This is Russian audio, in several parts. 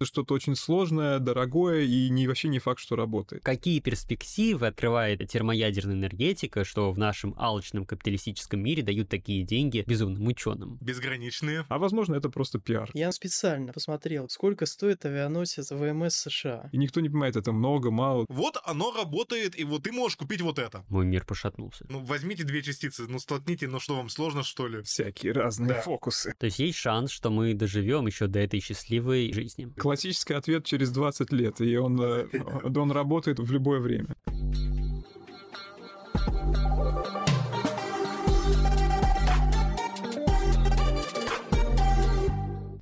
Это что-то очень сложное, дорогое и не, вообще не факт, что работает. Какие перспективы открывает термоядерная энергетика, что в нашем алчном капиталистическом мире дают такие деньги безумным ученым? Безграничные. А возможно, это просто пиар. Я специально посмотрел, сколько стоит авианосец ВМС США. И никто не понимает, это много, мало. Вот оно работает, и вот ты можешь купить вот это. Мой мир пошатнулся. Ну, возьмите две частицы, ну, столкните, ну что вам, сложно, что ли? Всякие разные Да. фокусы. То есть есть шанс, что мы доживем еще до этой счастливой жизни. Классический ответ через 20 лет, и он, э, он работает в любое время.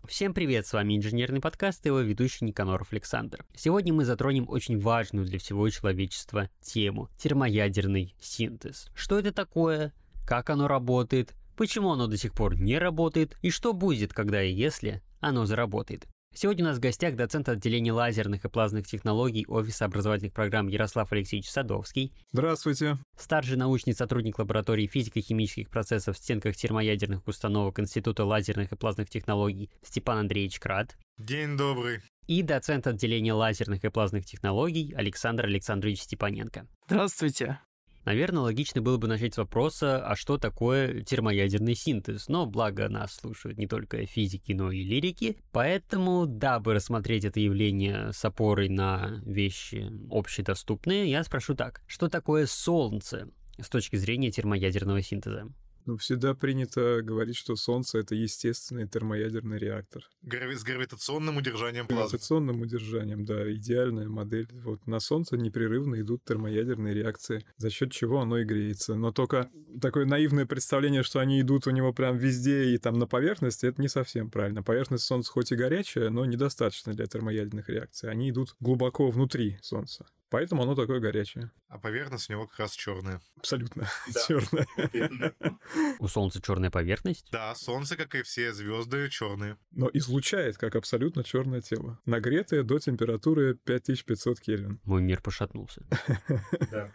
Всем привет, с вами инженерный подкаст и его ведущий Никаноров Александр. Сегодня мы затронем очень важную для всего человечества тему – термоядерный синтез. Что это такое, как оно работает, почему оно до сих пор не работает и что будет, когда и если оно заработает. Сегодня у нас в гостях доцент отделения лазерных и плазменных технологий Офиса образовательных программ Ярослав Алексеевич Садовский, Здравствуйте. старший научный сотрудник лаборатории физико-химических процессов в стенках термоядерных установок Института лазерных и плазменных технологий Степан Андреевич Крат День добрый. и доцент отделения лазерных и плазменных технологий Александр Александрович Степаненко. Здравствуйте. Наверное, логично было бы начать с вопроса, а что такое термоядерный синтез? Но благо нас слушают не только физики, но и лирики, поэтому, дабы рассмотреть это явление с опорой на вещи общедоступные, я спрошу так, что такое Солнце с точки зрения термоядерного синтеза? Ну, всегда принято говорить, что Солнце — это естественный термоядерный реактор. С гравитационным удержанием плазмы. Гравитационным удержанием, да, идеальная модель. Вот на Солнце непрерывно идут термоядерные реакции, за счет чего оно и греется. Но только такое наивное представление, что они идут у него прям везде и там на поверхности, это не совсем правильно. Поверхность Солнца хоть и горячая, но недостаточно для термоядерных реакций. Они идут глубоко внутри Солнца. Поэтому оно такое горячее. А поверхность у него как раз черная. Абсолютно Да. черное. У Солнца черная поверхность? Да, Солнце, как и все звезды, черные. Но излучает как абсолютно черное тело. Нагретое до температуры 5500 Кельвин. Мой мир пошатнулся. Да.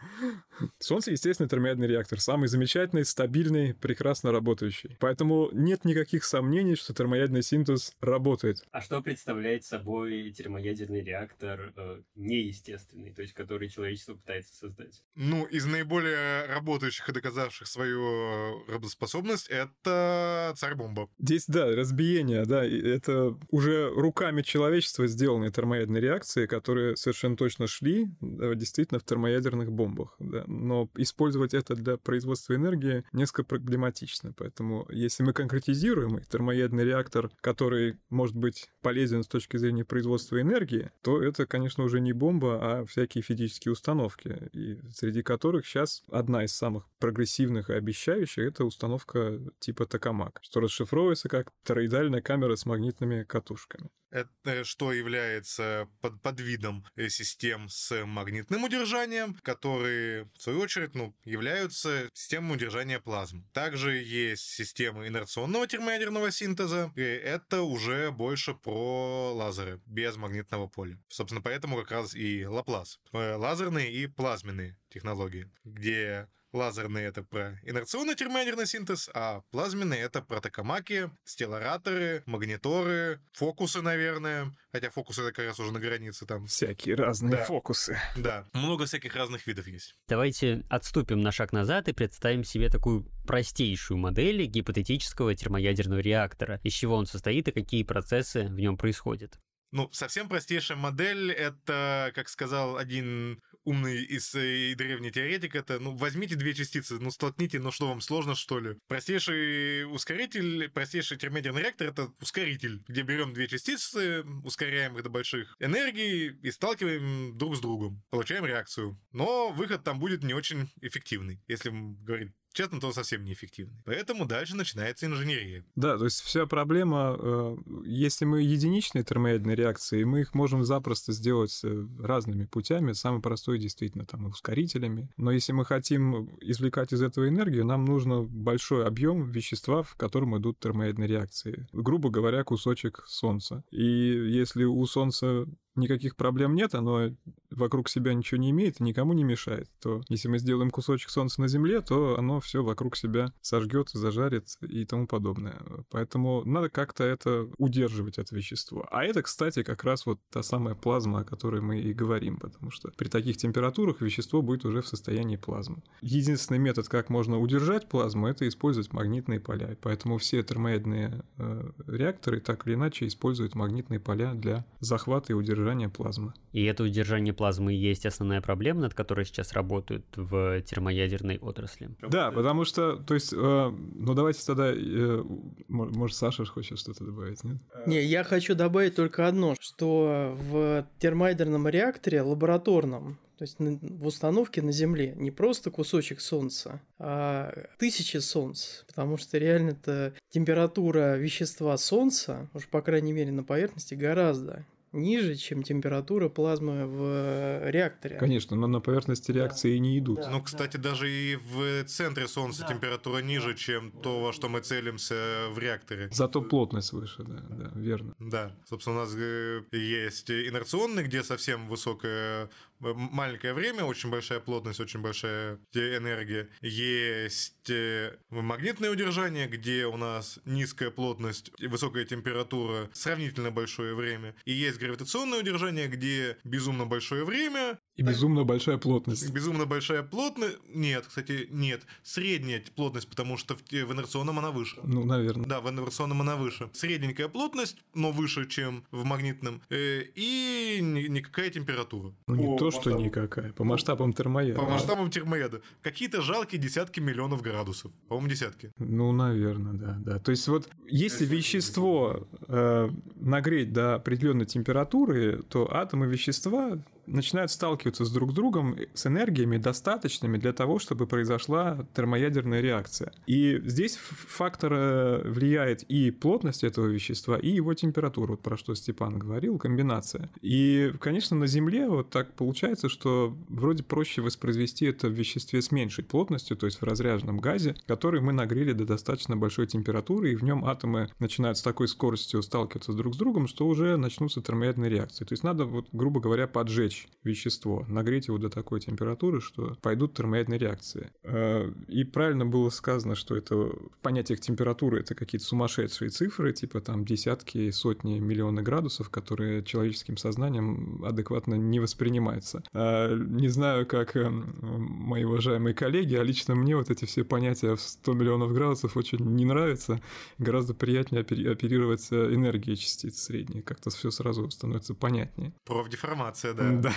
Солнце, естественно, термоядерный реактор. Самый замечательный, стабильный, прекрасно работающий. Поэтому нет никаких сомнений, что термоядерный синтез работает. А что представляет собой термоядерный реактор э, неестественный, то есть который человечество пытается создать? Ну, из наиболее работающих и доказавших свою работоспособность, это царь-бомба. Здесь, да, разбиение, да, это уже руками человечества сделанные термоядерные реакции, которые совершенно точно шли да, действительно в термоядерных бомбах, да. Но использовать это для производства энергии несколько проблематично, поэтому если мы конкретизируем и термоядерный реактор, который может быть полезен с точки зрения производства энергии, то это, конечно, уже не бомба, а всякие физические установки, и среди которых сейчас одна из самых прогрессивных и обещающих — это установка типа Токамак, что расшифровывается как тороидальная камера с магнитными катушками. Это что является под, подвидом э, систем с магнитным удержанием, которые, в свою очередь, ну, являются системой удержания плазмы. Также есть системы инерционного термоядерного синтеза, и это уже больше про лазеры, без магнитного поля. Собственно, поэтому как раз и Лаплас. Э, Лазерные и плазменные технологии, где Лазерные — это про инерционный термоядерный синтез, а плазменные — это про токамаки, стеллараторы, магниторы, фокусы, наверное. Хотя фокусы — это как раз уже на границе там. Всякие разные Да. фокусы. Да, много всяких разных видов есть. Давайте отступим на шаг назад и представим себе такую простейшую модель гипотетического термоядерного реактора, из чего он состоит и какие процессы в нем происходят. Ну, совсем простейшая модель — это, как сказал один умный из э, древний теоретик, это, ну, возьмите две частицы, ну, столкните, ну, что вам, сложно, что ли? Простейший ускоритель, простейший термоядерный реактор — это ускоритель, где берем две частицы, ускоряем их до больших энергий и сталкиваем друг с другом. Получаем реакцию. Но выход там будет не очень эффективный, если говорить честно, то совсем неэффективный. Поэтому дальше начинается инженерия. Да, то есть вся проблема, э, если мы единичные термоядерные реакции, мы их можем запросто сделать э, разными путями, самый простой действительно там ускорителями. Но если мы хотим извлекать из этого энергию, нам нужно большой объем вещества, в котором идут термоядерные реакции. Грубо говоря, кусочек Солнца. И если у Солнца никаких проблем нет, оно вокруг себя ничего не имеет и никому не мешает, то если мы сделаем кусочек солнца на Земле, то оно все вокруг себя сожгет, зажарит и тому подобное. Поэтому надо как-то это удерживать, это вещество. А это, кстати, как раз вот та самая плазма, о которой мы и говорим, потому что при таких температурах вещество будет уже в состоянии плазмы. Единственный метод, как можно удержать плазму, это использовать магнитные поля. Поэтому все термоядные э, реакторы так или иначе используют магнитные поля для захвата и удержания плазмы. И это удержание плазмы есть основная проблема, над которой сейчас работают в термоядерной отрасли. Да, потому что, то есть, э, ну давайте тогда, э, может, Саша хочет что-то добавить, нет? Не, я хочу добавить только одно, что в термоядерном реакторе лабораторном то есть в установке на Земле не просто кусочек Солнца, а тысячи Солнц, потому что реально-то температура вещества Солнца, уж по крайней мере на поверхности, гораздо ниже, чем температура плазмы в э, реакторе. Конечно, но на поверхности реакции да. не идут. Да, ну, кстати, да. даже и в центре Солнца да. температура ниже, чем то, во что мы целимся в реакторе. Зато плотность выше, да, да, верно. Да, собственно, у нас э, есть инерционный, где совсем высокая маленькое время, очень большая плотность, очень большая энергия. Есть э, магнитное удержание, где у нас низкая плотность и высокая температура, сравнительно большое время. И есть гравитационное удержание, где безумно большое время, и безумно большая плотность. Безумно большая плотность. Нет, кстати, нет. Средняя плотность, потому что в, в инерционном она выше. Ну, наверное. Да, в инерционном она выше. Средненькая плотность, но выше, чем в магнитном. Э, и никакая температура. Ну, не О, то, что никакая. По масштабам термояда. По масштабам термояда. Какие-то жалкие десятки миллионов градусов. По-моему, десятки. Ну, наверное, да. да. То есть вот если вещество э, нагреть до определенной температуры, то атомы вещества начинают сталкиваться с друг другом с энергиями достаточными для того, чтобы произошла термоядерная реакция. И здесь фактор э, влияет и плотность этого вещества, и его температура, вот про что Степан говорил, комбинация. И, конечно, на Земле вот так получается, что вроде проще воспроизвести это в веществе с меньшей плотностью, то есть в разряженном газе, который мы нагрели до достаточно большой температуры, и в нем атомы начинают с такой скоростью сталкиваться друг с другом, что уже начнутся термоядерные реакции. То есть надо, вот, грубо говоря, поджечь сжечь вещество, нагреть его до такой температуры, что пойдут термоядные реакции. Э, и правильно было сказано, что это в понятиях температуры это какие-то сумасшедшие цифры, типа там десятки, сотни, миллионы градусов, которые человеческим сознанием адекватно не воспринимаются. Э, не знаю, как э, мои уважаемые коллеги, а лично мне вот эти все понятия в 100 миллионов градусов очень не нравятся. Гораздо приятнее оперировать энергией частиц средней. Как-то все сразу становится понятнее. Профдеформация, да. Да.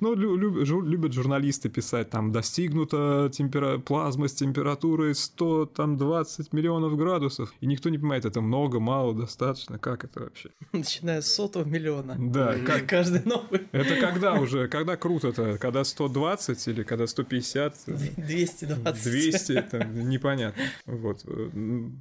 Ну, любят журналисты писать, там, достигнута плазма с температурой 100, там, 20 миллионов градусов. И никто не понимает, это много, мало, достаточно, как это вообще? Начиная с сотого миллиона. Да. Как... Каждый новый. Это когда уже, когда круто-то? Когда 120 или когда 150? 220. 200, это непонятно. Вот.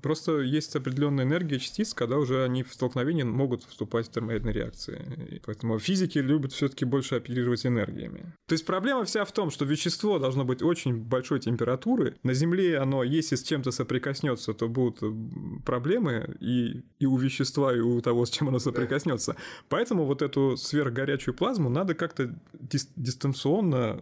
Просто есть определенная энергия частиц, когда уже они в столкновении могут вступать в термоядные реакции. Поэтому физики любят все таки больше оперировать энергиями. То есть проблема вся в том, что вещество должно быть очень большой температуры. На Земле оно, если с чем-то соприкоснется, то будут проблемы и, и у вещества, и у того, с чем оно соприкоснется. Поэтому вот эту сверхгорячую плазму надо как-то дис- дистанционно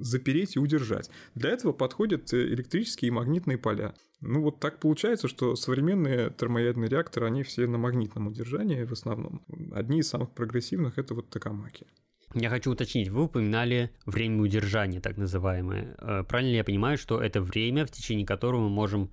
запереть и удержать. Для этого подходят электрические и магнитные поля. Ну вот так получается, что современные термоядерные реакторы, они все на магнитном удержании в основном. Одни из самых прогрессивных это вот Токамаки. Я хочу уточнить, вы упоминали время удержания, так называемое. Э, правильно ли я понимаю, что это время, в течение которого мы можем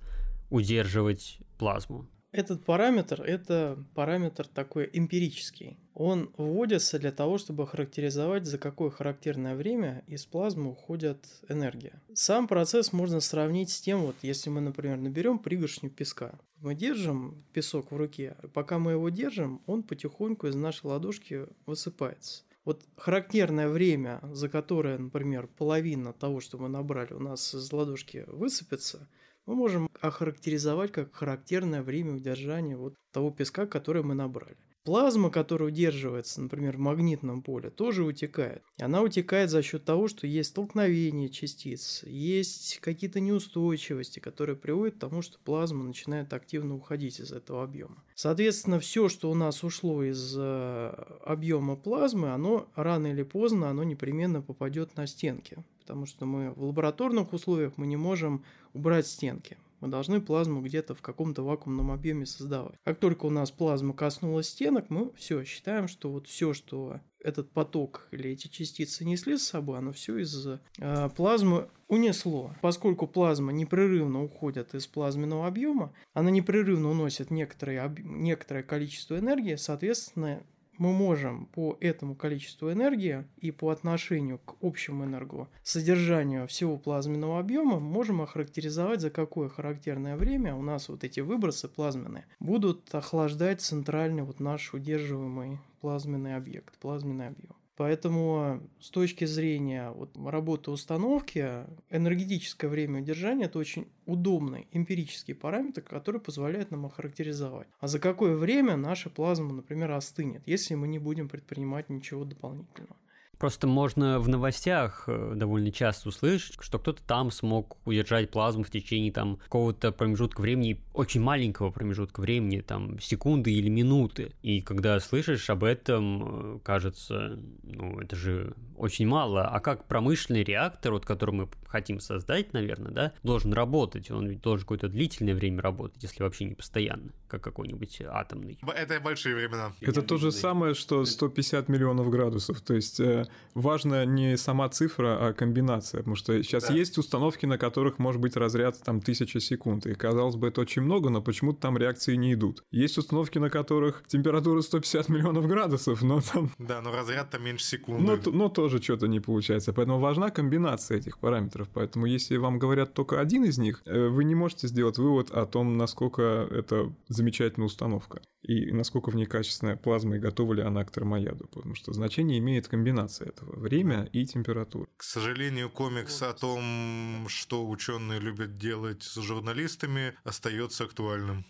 удерживать плазму? Этот параметр – это параметр такой эмпирический. Он вводится для того, чтобы характеризовать, за какое характерное время из плазмы уходит энергия. Сам процесс можно сравнить с тем, вот если мы, например, наберем пригоршню песка. Мы держим песок в руке, пока мы его держим, он потихоньку из нашей ладошки высыпается. Вот характерное время, за которое, например, половина того, что мы набрали, у нас из ладошки высыпется, мы можем охарактеризовать как характерное время удержания вот того песка, который мы набрали. Плазма, которая удерживается, например, в магнитном поле, тоже утекает. Она утекает за счет того, что есть столкновение частиц, есть какие-то неустойчивости, которые приводят к тому, что плазма начинает активно уходить из этого объема. Соответственно, все, что у нас ушло из э, объема плазмы, оно рано или поздно, оно непременно попадет на стенки. Потому что мы в лабораторных условиях мы не можем убрать стенки мы должны плазму где-то в каком-то вакуумном объеме создавать. Как только у нас плазма коснулась стенок, мы все считаем, что вот все, что этот поток или эти частицы несли с собой, оно все из э, плазмы унесло. Поскольку плазма непрерывно уходит из плазменного объема, она непрерывно уносит некоторое, некоторое количество энергии, соответственно, мы можем по этому количеству энергии и по отношению к общему энергосодержанию всего плазменного объема можем охарактеризовать, за какое характерное время у нас вот эти выбросы плазменные будут охлаждать центральный вот наш удерживаемый плазменный объект, плазменный объем. Поэтому с точки зрения вот, работы установки, энергетическое время удержания – это очень удобный эмпирический параметр, который позволяет нам охарактеризовать. А за какое время наша плазма, например, остынет, если мы не будем предпринимать ничего дополнительного. Просто можно в новостях э, довольно часто услышать, что кто-то там смог удержать плазму в течение там какого-то промежутка времени, очень маленького промежутка времени, там секунды или минуты. И когда слышишь об этом, э, кажется, ну это же очень мало. А как промышленный реактор, вот который мы хотим создать, наверное, да, должен работать? Он ведь должен какое-то длительное время работать, если вообще не постоянно, как какой-нибудь атомный. Это большие времена. Это то же самое, что 150 миллионов градусов. То есть э, важна не сама цифра, а комбинация, потому что сейчас да. есть установки, на которых может быть разряд там тысяча секунд, и казалось бы это очень много, но почему-то там реакции не идут. Есть установки, на которых температура 150 миллионов градусов, но там... Да, но разряд там меньше секунды. Но, но тоже что-то не получается, поэтому важна комбинация этих параметров, поэтому если вам говорят только один из них, э, вы не можете сделать вывод о том, насколько это замечательная установка и насколько в ней качественная плазма и готова ли она к термояду, потому что значение имеет комбинация этого время и температура. К сожалению, комикс о том, что ученые любят делать с журналистами, остается актуальным.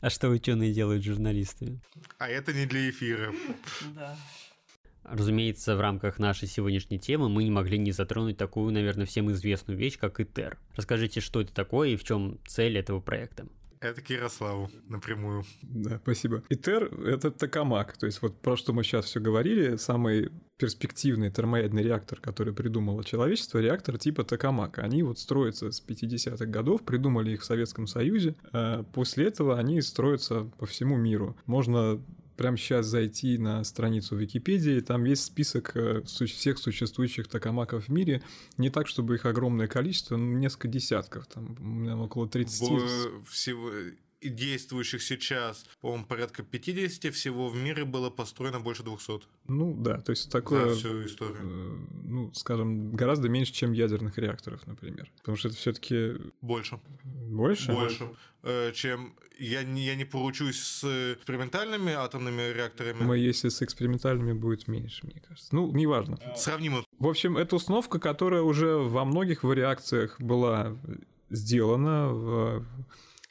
А что ученые делают с журналистами? А это не для эфира. Да. Разумеется, в рамках нашей сегодняшней темы мы не могли не затронуть такую, наверное, всем известную вещь, как ИТЕР. Расскажите, что это такое и в чем цель этого проекта? Это к Ярославу напрямую. Да, спасибо. ИТЕР — это токамак. То есть вот про что мы сейчас все говорили, самый перспективный термоядный реактор, который придумало человечество, реактор типа токамак. Они вот строятся с 50-х годов, придумали их в Советском Союзе. А после этого они строятся по всему миру. Можно прямо сейчас зайти на страницу Википедии, там есть список э, всех существующих токамаков в мире. Не так, чтобы их огромное количество, но несколько десятков, там около 30. Всего действующих сейчас, по-моему, порядка 50, всего в мире было построено больше 200. Ну да, то есть такое... За всю историю. Э, ну, скажем, гораздо меньше, чем ядерных реакторов, например. Потому что это все таки Больше. Больше? Больше. Э, чем... Я не, я не поручусь с экспериментальными атомными реакторами. Мы, если с экспериментальными будет меньше, мне кажется. Ну, неважно. Сравнимо. В общем, это установка, которая уже во многих вариациях была сделана в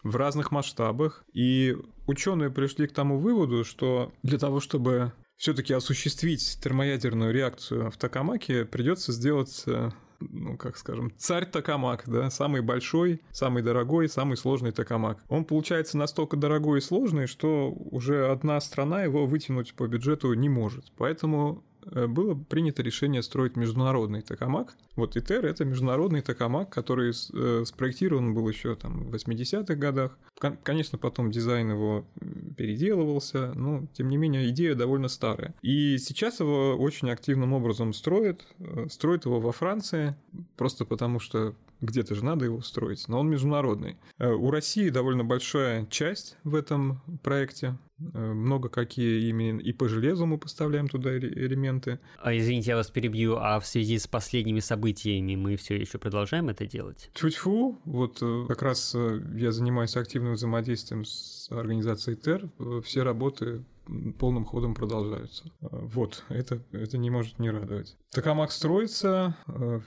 в разных масштабах. И ученые пришли к тому выводу, что для того, чтобы все-таки осуществить термоядерную реакцию в Токамаке, придется сделать э, ну, как скажем, царь Токамак, да, самый большой, самый дорогой, самый сложный Токамак. Он получается настолько дорогой и сложный, что уже одна страна его вытянуть по бюджету не может. Поэтому было принято решение строить международный токамак. Вот ИТЕР — это международный токамак, который э, спроектирован был еще там в 80-х годах. Конечно, потом дизайн его переделывался, но, тем не менее, идея довольно старая. И сейчас его очень активным образом строят. Э, строят его во Франции, просто потому что где-то же надо его строить, но он международный. У России довольно большая часть в этом проекте. Э, много какие именно и по железу мы поставляем туда элементы. А, извините, я вас перебью, а в связи с последними событиями мы все еще продолжаем это делать? Чуть-фу, вот э, как раз э, я занимаюсь активным взаимодействием с организацией ТЕР, все работы полным ходом продолжаются. Вот, это, это не может не радовать. Токамак строится,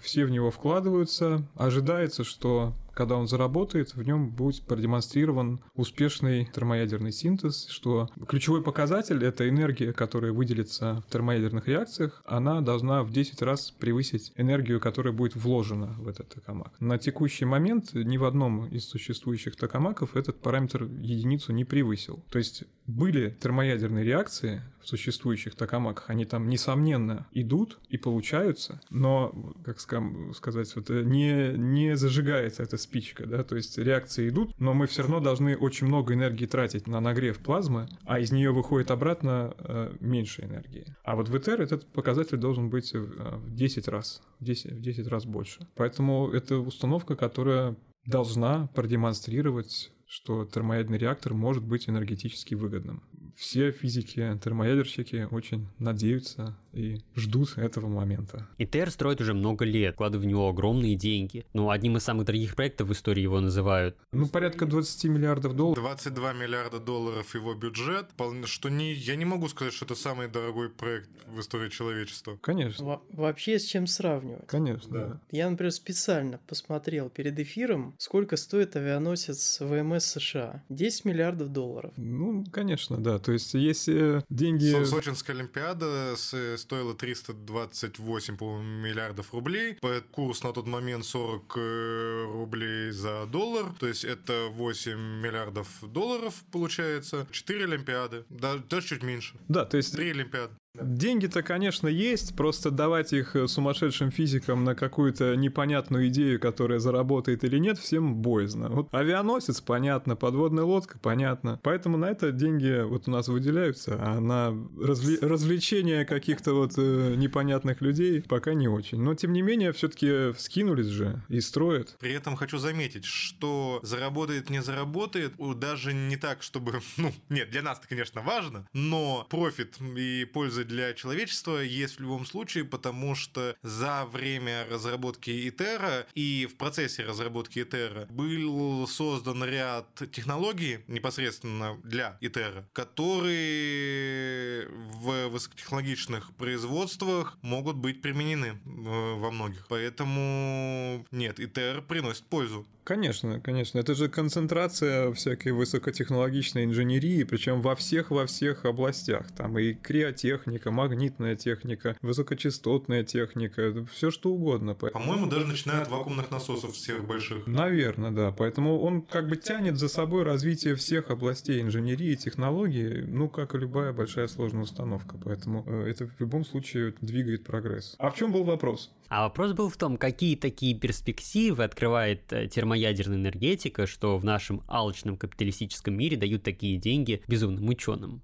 все в него вкладываются. Ожидается, что когда он заработает, в нем будет продемонстрирован успешный термоядерный синтез, что ключевой показатель — это энергия, которая выделится в термоядерных реакциях, она должна в 10 раз превысить энергию, которая будет вложена в этот токамак. На текущий момент ни в одном из существующих токамаков этот параметр единицу не превысил. То есть были термоядерные реакции в существующих токамаках, они там, несомненно, идут и получаются, но, как сказать, вот, э, не, не зажигается эта спичка, да, то есть реакции идут, но мы все равно должны очень много энергии тратить на нагрев плазмы, а из нее выходит обратно э, меньше энергии. А вот в ИТР этот показатель должен быть в 10 раз, в 10, в 10 раз больше. Поэтому это установка, которая должна продемонстрировать что термоядерный реактор может быть энергетически выгодным. Все физики, термоядерщики очень надеются и ждут этого момента. ИТР строит уже много лет, вкладывая в него огромные деньги. Ну, одним из самых дорогих проектов в истории его называют. Ну, порядка 20 миллиардов долларов. 22 миллиарда долларов его бюджет, что не, я не могу сказать, что это самый дорогой проект в истории человечества. Конечно. Во вообще с чем сравнивать? Конечно, да. Я, например, специально посмотрел перед эфиром, сколько стоит авианосец ВМС США. 10 миллиардов долларов. Ну, конечно, да. То есть, если деньги... Сочинская Олимпиада стоила 328, по-моему, миллиардов рублей. Курс на тот момент 40 э, рублей за доллар. То есть, это 8 миллиардов долларов получается. 4 Олимпиады. Даже чуть меньше. Да, то есть... 3 Олимпиады. Деньги-то, конечно, есть, просто давать их э, сумасшедшим физикам на какую-то непонятную идею, которая заработает или нет, всем боязно. Вот авианосец, понятно, подводная лодка, понятно. Поэтому на это деньги вот у нас выделяются, а на разве... развлечения каких-то вот э, непонятных людей пока не очень. Но, тем не менее, все таки скинулись же и строят. При этом хочу заметить, что заработает, не заработает, даже не так, чтобы... Ну, нет, для нас это, конечно, важно, но профит и польза для человечества есть в любом случае, потому что за время разработки Итера и в процессе разработки Итера был создан ряд технологий непосредственно для Итера, которые в высокотехнологичных производствах могут быть применены э, во многих. Поэтому нет, Итер приносит пользу. Конечно, конечно. Это же концентрация всякой высокотехнологичной инженерии, причем во всех во всех областях. Там и криотехника, магнитная техника, высокочастотная техника, все что угодно. По-моему, даже начиная от вакуумных насосов всех больших. Наверное, да. Поэтому он как бы тянет за собой развитие всех областей инженерии и технологий, ну, как и любая большая сложная установка. Поэтому э, это в любом случае двигает прогресс. А в чем был вопрос? А вопрос был в том, какие такие перспективы открывает э, термоядерная энергетика, что в нашем алчном капиталистическом мире дают такие деньги безумным ученым.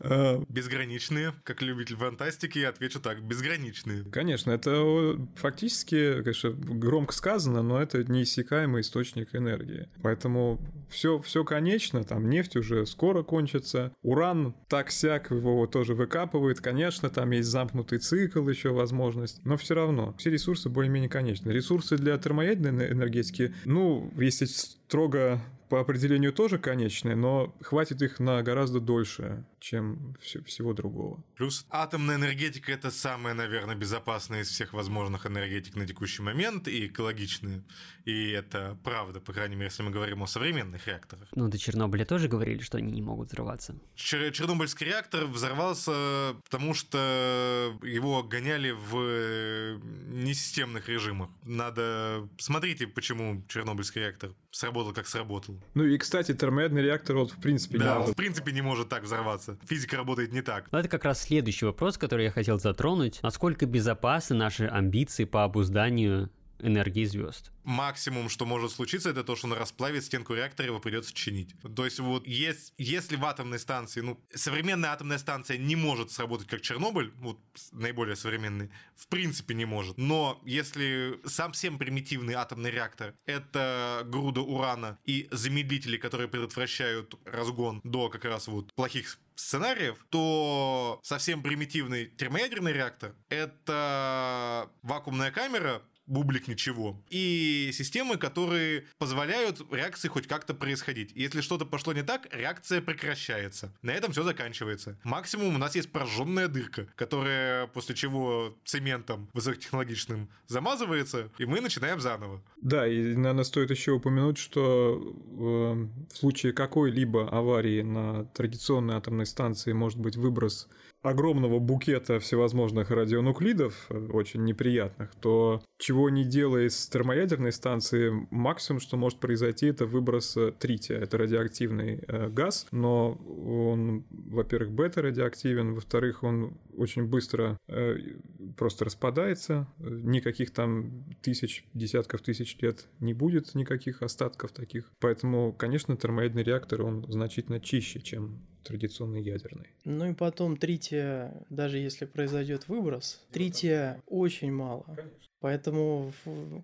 Э, безграничные, как любитель фантастики, отвечу так, безграничные. Конечно, это фактически, конечно, громко сказано, но это неиссякаемый источник энергии. Поэтому все, все конечно, там нефть уже скоро кончится, уран так-сяк его тоже выкапывает, конечно, там есть замкнутый цикл еще возможность, но все равно все ресурсы более-менее конечны. Ресурсы для термоядерной энергетики, ну, если строго по определению тоже конечные, но хватит их на гораздо дольше, чем всего другого. Плюс атомная энергетика это самая, наверное, безопасная из всех возможных энергетик на текущий момент и экологичная. И это правда, по крайней мере, если мы говорим о современных реакторах. Ну, до Чернобыля тоже говорили, что они не могут взрываться. Чер- Чернобыльский реактор взорвался, потому что его гоняли в несистемных режимах. Надо... Смотрите, почему Чернобыльский реактор сработал, как сработал. Ну и, кстати, термоядный реактор вот в принципе да, не может. в принципе не может так взорваться. Физика работает не так. Но это как раз следующий вопрос, который я хотел затронуть. Насколько безопасны наши амбиции по обузданию энергии звезд. Максимум, что может случиться, это то, что он расплавит стенку реактора, его придется чинить. То есть вот есть, если в атомной станции, ну, современная атомная станция не может сработать как Чернобыль, вот наиболее современный, в принципе не может. Но если сам всем примитивный атомный реактор — это груда урана и замедлители, которые предотвращают разгон до как раз вот плохих сценариев, то совсем примитивный термоядерный реактор — это вакуумная камера, бублик ничего. И системы, которые позволяют реакции хоть как-то происходить. Если что-то пошло не так, реакция прекращается. На этом все заканчивается. Максимум у нас есть прожженная дырка, которая после чего цементом высокотехнологичным замазывается, и мы начинаем заново. Да, и, наверное, стоит еще упомянуть, что э, в случае какой-либо аварии на традиционной атомной станции может быть выброс огромного букета всевозможных радионуклидов, э, очень неприятных, то чего не делая с термоядерной станции, максимум, что может произойти, это выброс э, трития. Это радиоактивный э, газ, но он, во-первых, бета-радиоактивен, во-вторых, он очень быстро просто распадается, никаких там тысяч, десятков тысяч лет не будет никаких остатков таких. Поэтому, конечно, термоядерный реактор, он значительно чище, чем традиционный ядерный. Ну и потом трития, даже если произойдет выброс, трития очень мало. Конечно. Поэтому,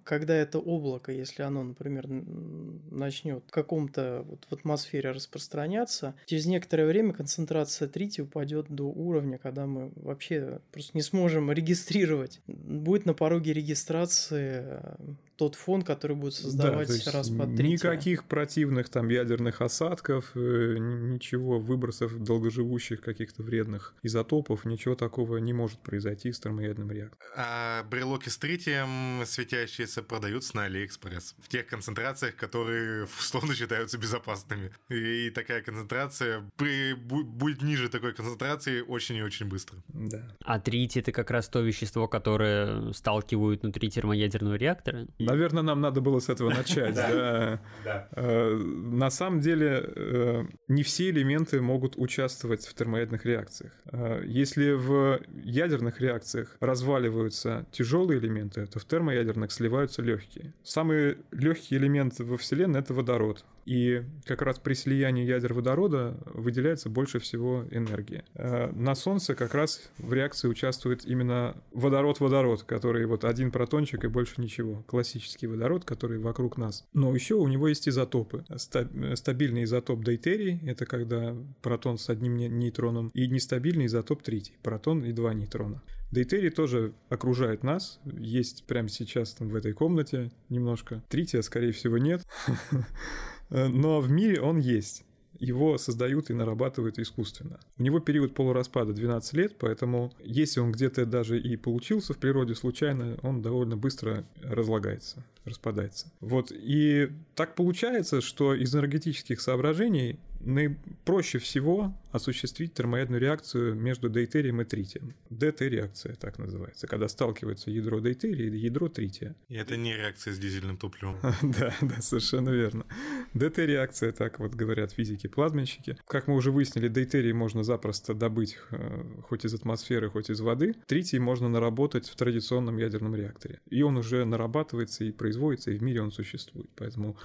когда это облако, если оно, например, начнет в каком-то вот в атмосфере распространяться, через некоторое время концентрация трития упадет до уровня, когда мы вообще просто не сможем регистрировать. Будет на пороге регистрации э, тот фон, который будет создавать да, распад трития. Никаких противных там ядерных осадков, э, ничего, выбросов долгоживущих каких-то вредных изотопов, ничего такого не может произойти с термоядерным реактором. А брелоки с тритиевым покрытием светящиеся продаются на Алиэкспресс. В тех концентрациях, которые условно считаются безопасными. И такая концентрация при, будет ниже такой концентрации очень и очень быстро. Да. А тритий это как раз то вещество, которое сталкивают внутри термоядерного реактора? Наверное, нам надо было с этого начать. Э, на самом деле, э, не все элементы могут участвовать в термоядерных реакциях. Э, если в ядерных реакциях разваливаются тяжелые элементы, элементы, то в термоядерных сливаются легкие. Самый легкий элемент во Вселенной это водород. И как раз при слиянии ядер водорода выделяется больше всего энергии. Э, на Солнце как раз в реакции участвует именно водород-водород, который вот один протончик и больше ничего. Классический водород, который вокруг нас. Но еще у него есть изотопы. Стабильный изотоп дейтерий, это когда протон с одним нейтроном, и нестабильный изотоп тритий, протон и два нейтрона. Дейтерий тоже окружает нас, есть прямо сейчас там в этой комнате немножко. Трития, скорее всего, нет, но в мире он есть его создают и нарабатывают искусственно. У него период полураспада 12 лет, поэтому если он где-то даже и получился в природе случайно, он довольно быстро разлагается, распадается. Вот, и так получается, что из энергетических соображений проще всего осуществить термоядную реакцию между дейтерием и тритием. ДТ-реакция так называется, когда сталкиваются ядро дейтерия и ядро трития. И это не реакция с дизельным топливом. Да, да, совершенно верно. ДТ-реакция, так вот говорят физики-плазменщики. Как мы уже выяснили, дейтерий можно запросто добыть э, хоть из атмосферы, хоть из воды. Тритий можно наработать в традиционном ядерном реакторе. И он уже нарабатывается и производится, и в мире он существует. Поэтому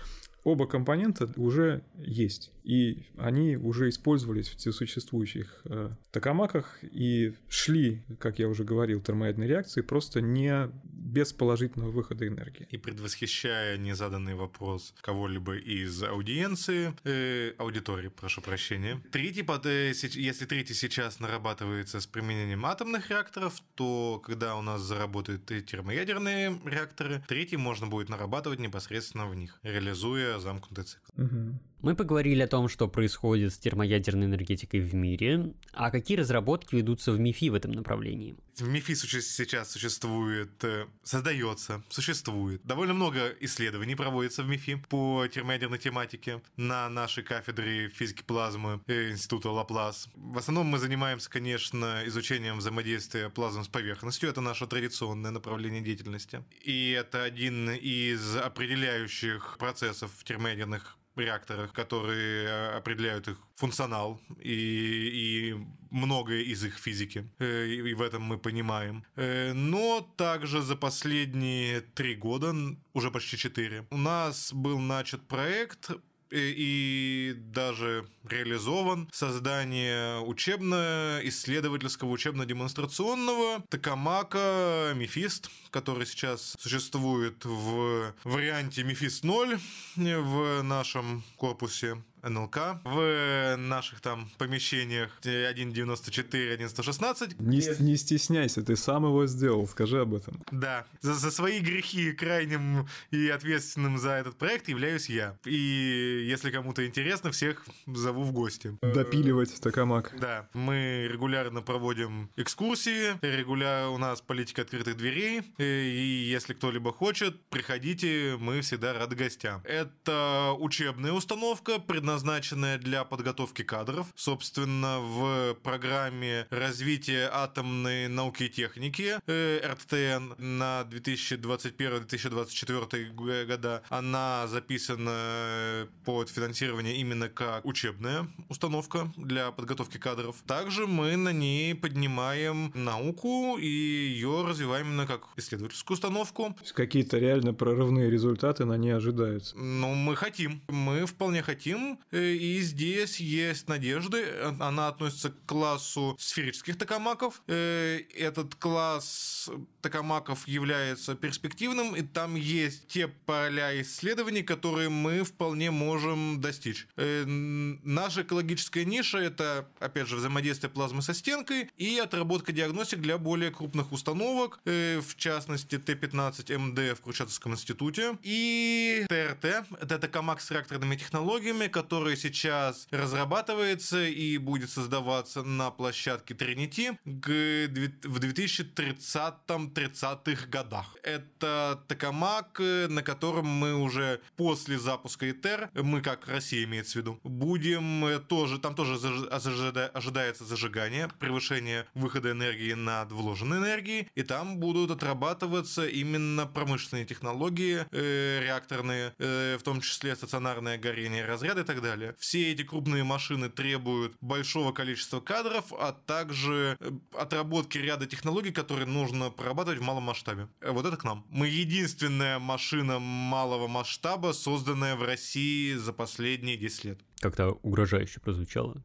оба компонента уже есть, и они уже использовались в существующих э, токамаках и шли, как я уже говорил, термоядные реакции просто не без положительного выхода энергии. И предвосхищая незаданный вопрос кого-либо из аудиенции, э, аудитории, прошу прощения, третий, под, э, если третий сейчас нарабатывается с применением атомных реакторов, то когда у нас заработают термоядерные реакторы, третий можно будет нарабатывать непосредственно в них, реализуя замкнутый цикл. Угу. Мы поговорили о том, что происходит с термоядерной энергетикой в мире, а какие разработки ведутся в МИФИ в этом направлении. В МИФИ сейчас существует, э, создается, существует. Довольно много исследований проводится в МИФИ по термоядерной тематике на нашей кафедре физики плазмы э, Института Лаплас. В основном мы занимаемся, конечно, изучением взаимодействия плазм с поверхностью. Это наше традиционное направление деятельности. И это один из определяющих процессов в термоядерных реакторах, которые э, определяют их функционал и, и многое из их физики. Э, и в этом мы понимаем. Э, но также за последние три года, уже почти четыре, у нас был начат проект и даже реализован создание учебно-исследовательского, учебно-демонстрационного Токамака Мефист, который сейчас существует в варианте Мефист 0 в нашем корпусе. НЛК в наших там помещениях 1.94, 1.116. Не, не стесняйся, ты сам его сделал, скажи об этом. Да, за, за свои грехи крайним и ответственным за этот проект являюсь я. И если кому-то интересно, всех зову в гости. Допиливать токамак. Да, мы регулярно проводим экскурсии, регулярно у нас политика открытых дверей, и если кто-либо хочет, приходите, мы всегда рады гостям. Это учебная установка, предназначенная для подготовки кадров. Собственно, в программе развития атомной науки и техники э, РТН на 2021-2024 года она записана под финансирование именно как учебная установка для подготовки кадров. Также мы на ней поднимаем науку и ее развиваем именно как исследовательскую установку. Какие-то реально прорывные результаты на ней ожидаются. Ну, мы хотим. Мы вполне хотим. Э, и здесь есть надежды. Она относится к классу сферических токамаков. Э, этот класс токамаков является перспективным, и там есть те поля исследований, которые мы вполне можем достичь. Э, наша экологическая ниша – это, опять же, взаимодействие плазмы со стенкой и отработка диагностик для более крупных установок, в частности, Т-15МД в Курчатовском институте, и ТРТ – это токамак с реакторными технологиями, который сейчас разрабатывается и будет создаваться на площадке Trinity в 2030-30-х годах. Это токамак, на котором мы уже после запуска ИТЕР, мы как Россия имеется в виду, будем тоже, там тоже ожидается зажигание, превышение выхода энергии над вложенной энергией, и там будут отрабатываться именно промышленные технологии, э, реакторные, э, в том числе стационарное горение разряда и так далее. Все эти крупные машины требуют большого количества кадров, а также э, отработки ряда технологий, которые нужно прорабатывать в малом масштабе. Э, вот это к нам. Мы единственная машина малого масштаба, созданная в России за последние 10 лет. Как-то угрожающе прозвучало.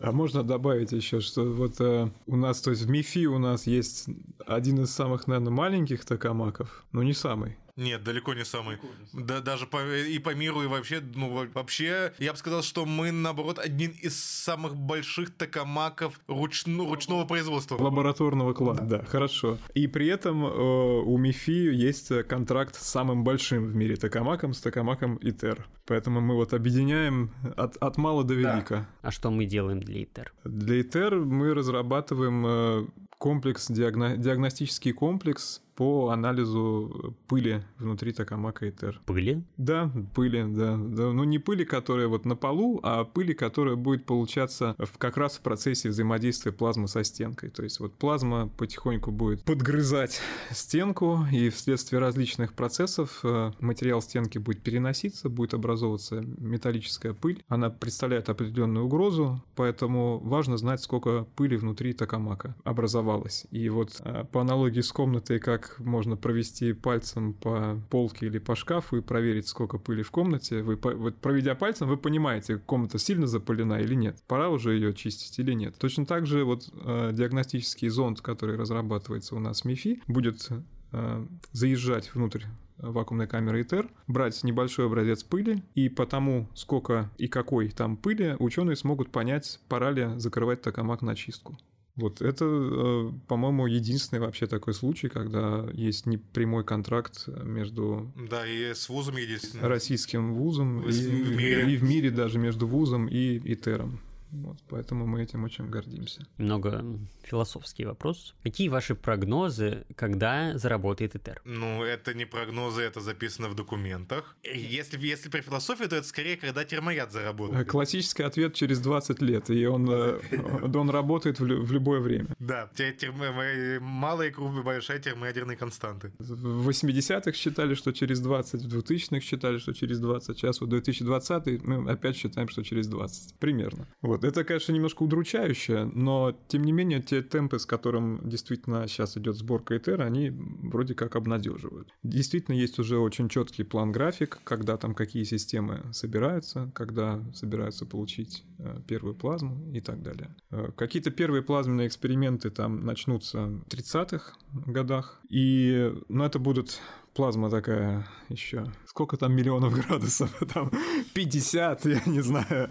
А можно добавить еще, что вот э, у нас, то есть в МИФИ у нас есть один из самых, наверное, маленьких токамаков, но не самый. Нет, далеко не самый. Да, даже по, и по миру, и вообще, ну, вообще, я бы сказал, что мы, наоборот, один из самых больших токамаков руч, ну, ручного производства. Лабораторного класса, да. да, хорошо. И при этом э, у МИФИ есть контракт с самым большим в мире токамаком, с токамаком ИТЕР. Поэтому мы вот объединяем от, от мала до велика. Да. А что мы делаем для ИТЕР? Для ИТЕР мы разрабатываем э, комплекс, диагно... диагностический комплекс по анализу пыли внутри токамака и тер. Пыли? Да, пыли, да, да. Ну, не пыли, которая вот на полу, а пыли, которая будет получаться в, как раз в процессе взаимодействия плазмы со стенкой. То есть вот плазма потихоньку будет подгрызать стенку, и вследствие различных процессов э, материал стенки будет переноситься, будет образовываться металлическая пыль. Она представляет определенную угрозу, поэтому важно знать, сколько пыли внутри токамака образовалось. И вот э, по аналогии с комнатой, как можно провести пальцем по полке или по шкафу и проверить, сколько пыли в комнате. Вы, вот проведя пальцем, вы понимаете, комната сильно запылена или нет. Пора уже ее чистить или нет. Точно так же вот э, диагностический зонд, который разрабатывается у нас в МИФИ, будет э, заезжать внутрь вакуумной камеры ИТЕР, брать небольшой образец пыли, и по тому, сколько и какой там пыли, ученые смогут понять, пора ли закрывать токамак на чистку. Вот это, э, по-моему, единственный вообще такой случай, когда есть непрямой контракт между... Да, и с вузом единственный. Российским вузом, и, в мире. и в мире даже между вузом и ИТЕРом. Вот, поэтому мы этим очень гордимся. Немного философский вопрос. Какие ваши прогнозы, когда заработает ИТЕР? Ну, это не прогнозы, это записано в документах. Если, если про философию, то это скорее, когда термояд заработает. Классический ответ через 20 лет, и он, э, он работает в, в любое время. Да, малая и крупная большая термоядерные константы. В 80-х считали, что через 20, в 2000-х считали, что через 20, сейчас вот 2020 мы опять считаем, что через 20. Примерно. Вот. Вот. Это, конечно, немножко удручающе, но, тем не менее, те темпы, с которым действительно сейчас идет сборка Этера, они вроде как обнадеживают. Действительно, есть уже очень четкий план-график, когда там какие системы собираются, когда собираются получить э, первую плазму и так далее. Э, какие-то первые плазменные эксперименты там начнутся в 30-х годах, и, ну, это будут плазма такая еще. Сколько там миллионов градусов? Там 50, я не знаю.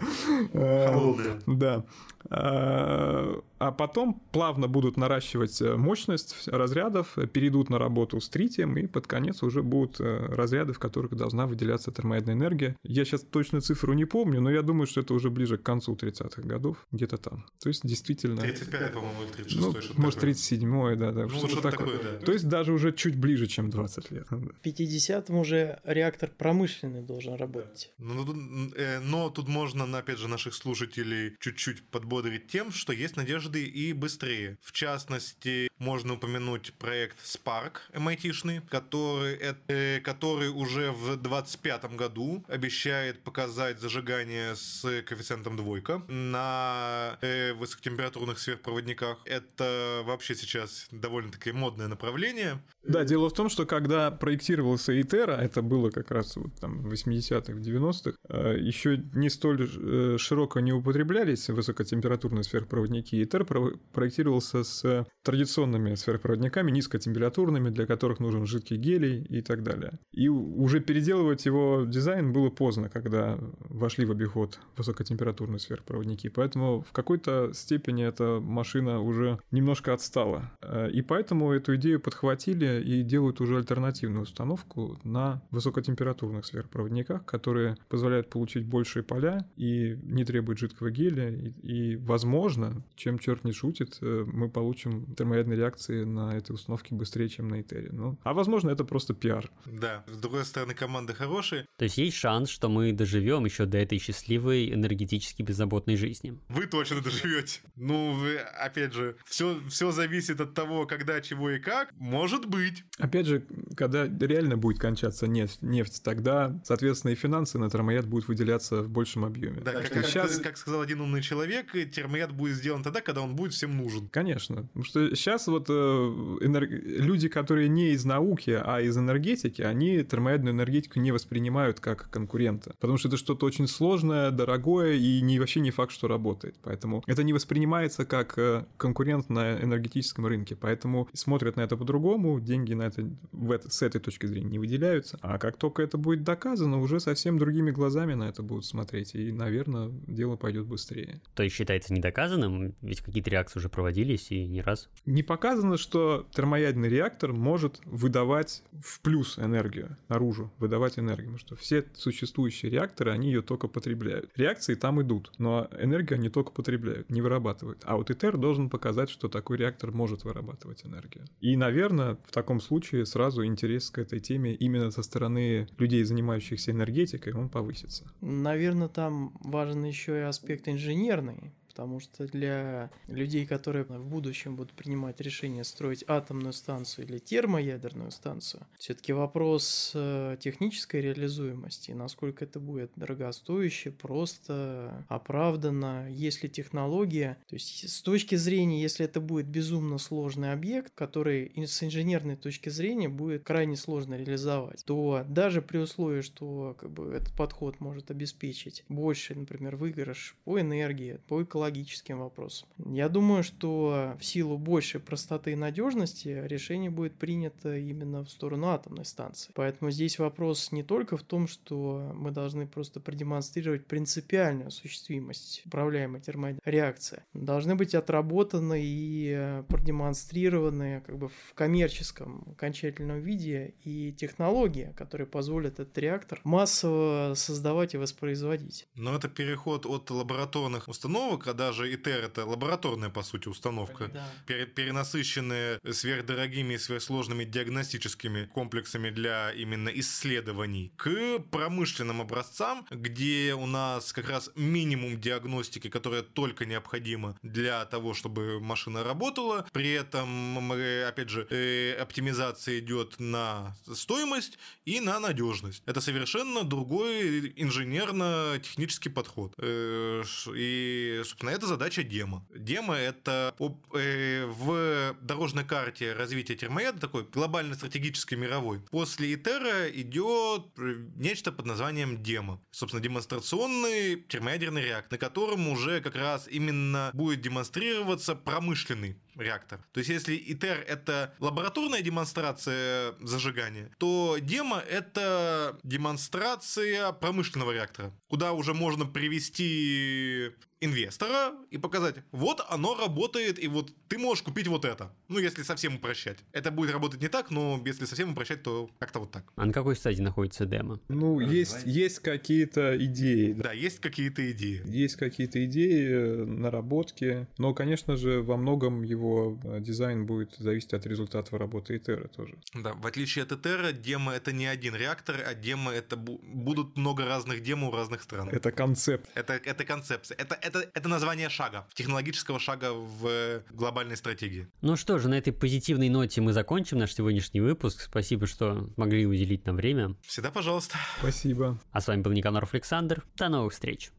Холодная. Да. А, а потом плавно будут наращивать э, мощность разрядов, перейдут на работу с тритием, и под конец уже будут э, разряды, в которых должна выделяться термоядная энергия. Я сейчас точную цифру не помню, но я думаю, что это уже ближе к концу 30-х годов, где-то там. То есть действительно... 35 по-моему, или 36 ну, может, такое. 37-й, да, да. Ну, что-то что-то такое. такое, да. То есть даже уже чуть ближе, чем 20 лет. В 50-м уже реактор промышленный должен работать. Ну, ну, тут, э, но тут можно, опять же, наших слушателей чуть-чуть подбодрить тем, что есть надежды и быстрее. В частности, можно упомянуть проект Spark MIT-шный, который, э, который уже в 2025 году обещает показать зажигание с коэффициентом двойка на э, высокотемпературных сверхпроводниках. Это вообще сейчас довольно-таки модное направление. Да, дело в том, что когда проектировался Итера, это было как раз вот там в 80-х, 90-х, еще не столь э, широко не употреблялись высокотемпературные сверхпроводники. Итер про- проектировался с традиционными сверхпроводниками, низкотемпературными, для которых нужен жидкий гелий и так далее. И уже переделывать его дизайн было поздно, когда вошли в обиход высокотемпературные сверхпроводники. Поэтому в какой-то степени эта машина уже немножко отстала. Э, И поэтому эту идею подхватили и делают уже альтернативную установку на высокотемпературных сверхпроводниках, которые позволяют получить большие поля и не требуют жидкого гелия. И, и, возможно, чем черт не шутит, э, мы получим термоядные реакции на этой установке быстрее, чем на Итере. Ну, а возможно, это просто пиар. Да, с другой стороны, команды хорошие. То есть есть шанс, что мы доживем еще до этой счастливой, энергетически беззаботной жизни. Вы точно доживете. Ну, вы, опять же, все, все зависит от того, когда, чего и как. Может быть. Опять же, когда реально будет кончаться нефть, нефть тогда, соответственно, и финансы на термояд будут выделяться в большем объеме. Да, как, Что как- сказал один умный человек, термояд будет сделан тогда, когда он будет всем нужен. Конечно. Потому что сейчас вот э, энер- люди, которые не из науки, а из энергетики, они термоядную энергетику не воспринимают как конкурента. Потому что это что-то очень сложное, дорогое и не, вообще не факт, что работает. Поэтому это не воспринимается как э, конкурент на энергетическом рынке. Поэтому смотрят на это по-другому, деньги на это, в это с этой точки зрения не выделяются. А как только это будет доказано, уже совсем другими глазами на это будут смотреть. И, наверное, дело пойдет быстрее. То есть считается недоказанным, ведь какие-то реакции уже проводились и не раз. Не показано, что термоядерный реактор может выдавать в плюс энергию наружу, выдавать энергию, потому что все существующие реакторы, они ее только потребляют. Реакции там идут, но энергию они только потребляют, не вырабатывают. А вот ИТЕР должен показать, что такой реактор может вырабатывать энергию. И, наверное, в таком случае сразу интерес к этой теме именно со стороны людей, занимающихся энергетикой, он повысится. Наверное, там важен еще и аспект инженерный, потому что для людей, которые в будущем будут принимать решение строить атомную станцию или термоядерную станцию, все-таки вопрос э, технической реализуемости, насколько это будет дорогостояще, просто оправданно, если технология, то есть с точки зрения, если это будет безумно сложный объект, который с инженерной точки зрения будет крайне сложно реализовать, то даже при условии, что как бы, этот подход может обеспечить больше, например, выигрыш по энергии, по экологическим вопросам, я думаю, что в силу большей простоты и надежности решение будет принято именно в сторону атомной станции. Поэтому здесь вопрос не только в том, что мы должны просто продемонстрировать принципиальную осуществимость управляемой термореакции. Должны быть отработаны и продемонстрированы как бы в коммерческом окончательном виде и технологии, которые позволят этот реактор массово создавать и воспроизводить. Но это переход от лабораторных установок, а даже ИТЕР это лабораторная, по сути, установка, пере- перенасыщенные сверхдорогими и сверхсложными диагностическими комплексами для именно исследований, к промышленным образцам, где у нас как раз минимум диагностики, которая только необходима для того, чтобы машина работала. При этом, опять же, э, оптимизация идет на стоимость и на надежность. Это совершенно другой инженерно-технический подход. Э, И, собственно, это задача демо. Демо — это э, в дорожной карте развития термояда такой глобально стратегической мировой. После ИТЕРа идет э, нечто под названием демо. Собственно, демонстрационный термоядерный реактор, на котором уже как раз именно будет демонстрироваться промышленный реактор. То есть, если ИТЕР — это лабораторная демонстрация зажигания, то демо — это демонстрация промышленного реактора, куда уже можно привести инвестора и показать, вот оно работает, и вот ты можешь купить вот это. Ну, если совсем упрощать. Это будет работать не так, но если совсем упрощать, то как-то вот так. А на какой стадии находится демо? Ну, есть, есть какие-то идеи. Да, есть какие-то идеи. Есть какие-то идеи, э, наработки, но, конечно же, во многом его э, дизайн будет зависеть от результатов работы Этера тоже. Да, в отличие от Этера, демо это не один реактор, а демо это бу- будут много разных демо у разных стран. Это концепт. Это, это концепция. Это, это, это название шага, технологического шага в глобальной стратегии. Ну что же, на этой позитивной ноте мы закончим наш сегодняшний выпуск. Спасибо, что смогли уделить нам время. Всегда пожалуйста. Спасибо. А с вами был Никаноров Александр. До новых встреч.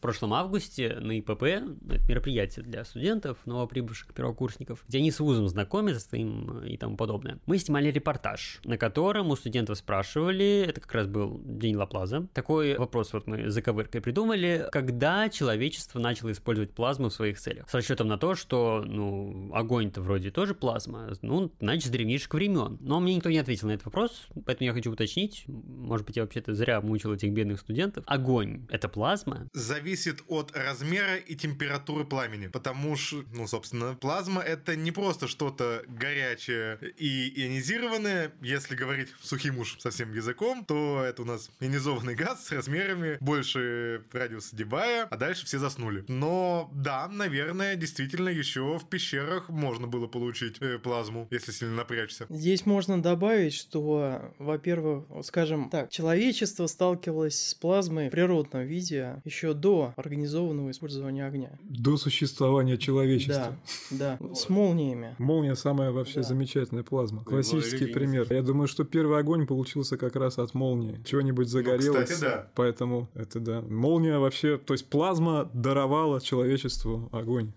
В прошлом августе на ИПП, это мероприятие для студентов, новоприбывших первокурсников, где они с вузом знакомятся им и тому подобное. Мы снимали репортаж, на котором у студентов спрашивали, это как раз был день Лаплаза, такой вопрос вот мы за ковыркой придумали, когда человечество начало использовать плазму в своих целях. С расчетом на то, что, ну, огонь-то вроде тоже плазма, ну, значит, с древнейших времен. Но мне никто не ответил на этот вопрос, поэтому я хочу уточнить, может быть, я вообще-то зря мучил этих бедных студентов. Огонь — это плазма? Зависит от размера и температуры пламени, потому что, ну, собственно, плазма это не просто что-то горячее и ионизированное, если говорить сухим уж совсем языком, то это у нас ионизованный газ с размерами больше радиуса Дебая, а дальше все заснули. Но да, наверное, действительно еще в пещерах можно было получить э, плазму, если сильно напрячься. Здесь можно добавить, что, во-первых, скажем так, человечество сталкивалось с плазмой в природном виде еще до организованного использования огня. До существования человечества. Да, да, с молниями. Молния самая вообще Да. замечательная плазма. Классический пример. Я думаю, что первый огонь получился как раз от молнии. Чего-нибудь загорелось. кстати, да. Поэтому это да. Молния вообще, то есть плазма даровала человечеству огонь.